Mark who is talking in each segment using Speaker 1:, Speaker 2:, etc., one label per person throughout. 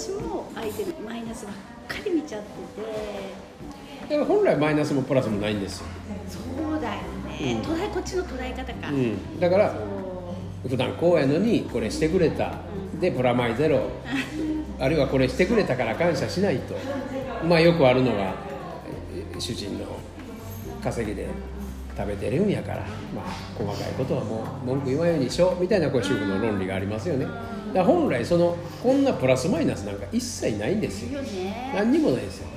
Speaker 1: 私も相手のマイナスばっかり見ちゃってて。
Speaker 2: だから本来マイナスもプラスもないんですよ、
Speaker 1: そうだよね、
Speaker 2: うん。
Speaker 1: 捉えこっちの捉え方か、
Speaker 2: うん、だから普段こうやのにこれしてくれた。でプラマイゼロ。あるいはこれしてくれたから感謝しないと。まあよくあるのがえ主人の稼ぎで食べてるんやから。まあ細かいことはもう文句言わんようにしよう。みたいなこう主婦の論理がありますよねだ本来そのこんなプラスマイナスなんか一切ないんですよ。何にもないですよ。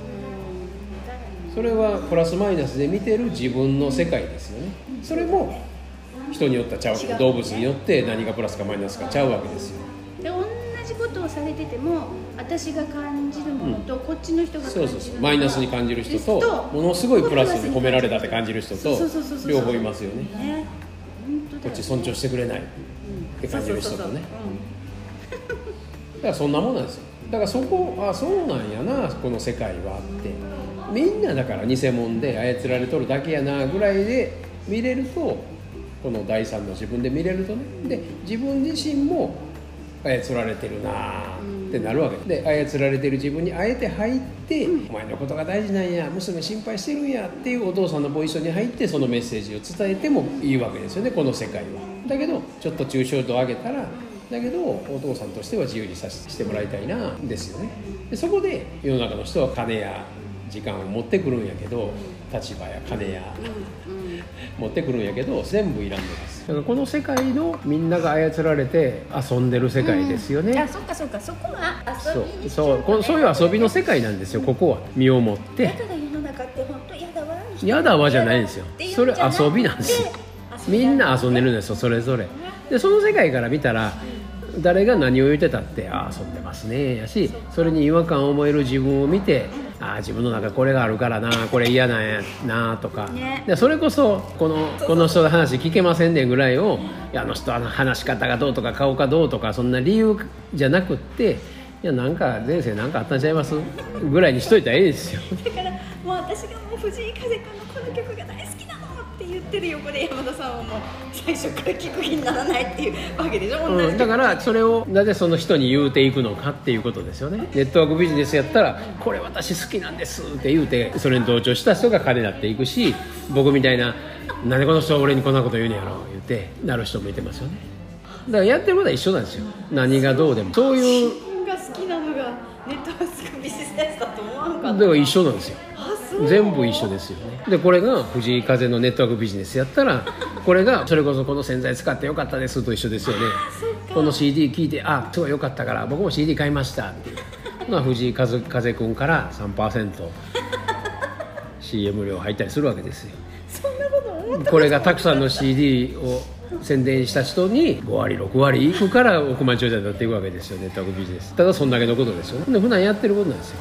Speaker 2: それはプラスマイナスで見てる自分の世界ですよね。それも人によってはちゃう
Speaker 1: 違う。
Speaker 2: 動物によって何がプラスかマイナスかちゃうわけですよ。
Speaker 1: で同じことをされてても私が感じるものと、こっちの人が感じる
Speaker 2: そうそう。そうマイナスに感じる人
Speaker 1: と
Speaker 2: とものすごいプラスに褒められたって感じる人と両方いますよね。
Speaker 1: ね。
Speaker 2: こっち尊重してくれないっ
Speaker 1: うん
Speaker 2: て感じる人とね。
Speaker 1: そうそうそう
Speaker 2: だからそんなもんなんですよ。だからそこあそうなんやなこの世界はって。みんなだから偽物で操られとるだけやなぐらいで見れるとこの第三の自分で見れるとね。で自分自身も操られてるなってなるわけ。で操られてる自分にあえて入って、お前のことが大事なんや娘心配してるんやっていうお父さんのボイスに入ってそのメッセージを伝えてもいいわけですよねこの世界は。だけどちょっと抽象度を上げたらだけどお父さんとしては自由にさせてもらいたいなですよね。でそこで世の中の人は金や時間を持ってくるんやけど立場や金や
Speaker 1: うんうん。
Speaker 2: 持ってくるんやけど全部いらんのです。だからこの世界のみんなが操られて遊んでる世界ですよね、
Speaker 1: あそっかそっか。そこが
Speaker 2: そう
Speaker 1: 遊びに
Speaker 2: そう。こそういう遊びの世界なんですよ。ここは身をもって。
Speaker 1: だから世の中って本当嫌だわ。
Speaker 2: 嫌だわじゃないんですよ。それ遊びなんですよみんな遊んでるんですよそれぞれ。でその世界から見たら誰が何を言ってたってああ遊んでますねやしそれに違和感を覚える自分を見てああ自分の中これがあるからなこれ嫌なんやなとか、
Speaker 1: ね。
Speaker 2: でそれこそこのこの人の話聞けませんねぐらいをいやあの人は話し方がどうとか顔がどうとかそんな理由じゃなくっていやなんか前世なんかあったんちゃいますぐらいにしといたらええですよ。
Speaker 1: だからもう私がもう藤井風君のこの曲が大好きなのって言ってる横で山田さんはもう最初から聞く気にならないっていうわけでしょ、
Speaker 2: うん、だからそれをなぜその人に言うていくのかっていうことですよね。ネットワークビジネスやったらこれ私好きなんですって言うてそれに同調した人が金になっていくし僕みたいななんでこの人は俺にこんなこと言うねやろ言ってなる人もいてますよね。だからやってることは一緒なんですよ。何がどうでも。そういう
Speaker 1: 自分が好きなのがネットワークビジネスだと思わんかった。
Speaker 2: だから一緒なんですよ全部一緒ですよね。でこれが藤井風のネットワークビジネスやったらこれがそれこそこの洗剤使ってよかったですと一緒ですよね。この CD 聞いてあすごいよかったから僕も CD 買いましたっていうまあ藤井風風君から 3%CM 料入ったりするわけですよ。
Speaker 1: そんなこと思った。
Speaker 2: これがたくさんの CD を宣伝した人に5割6割いくから億万長者になっていくわけですよネットワークビジネス。ただそんだけのことですよ。ねで普段やってることなんですよ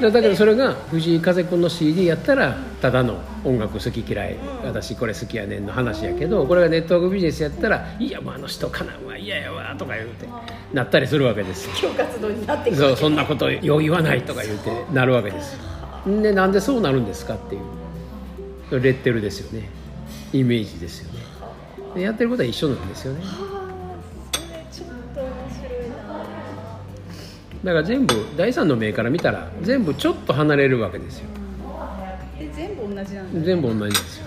Speaker 2: だだけどそれが藤井風君の CD やったらただの音楽好き嫌い、私これ好きやねんの話やけどこれがネットワークビジネスやったら「いやもうあの人かなんは嫌やわ」とか言うてなったりするわけです。よ
Speaker 1: 今日活動になってくる。
Speaker 2: そうそんなことよう言わないとか言うてなるわけです。よでなんでそうなるんですかっていうレッテルですよね。イメージですよね。でやってることは一緒なんですよねだから全部第三の目から見たら全部ちょっと離れるわけですよ。
Speaker 1: え全部同じなんだ。
Speaker 2: 全部同じなんですよ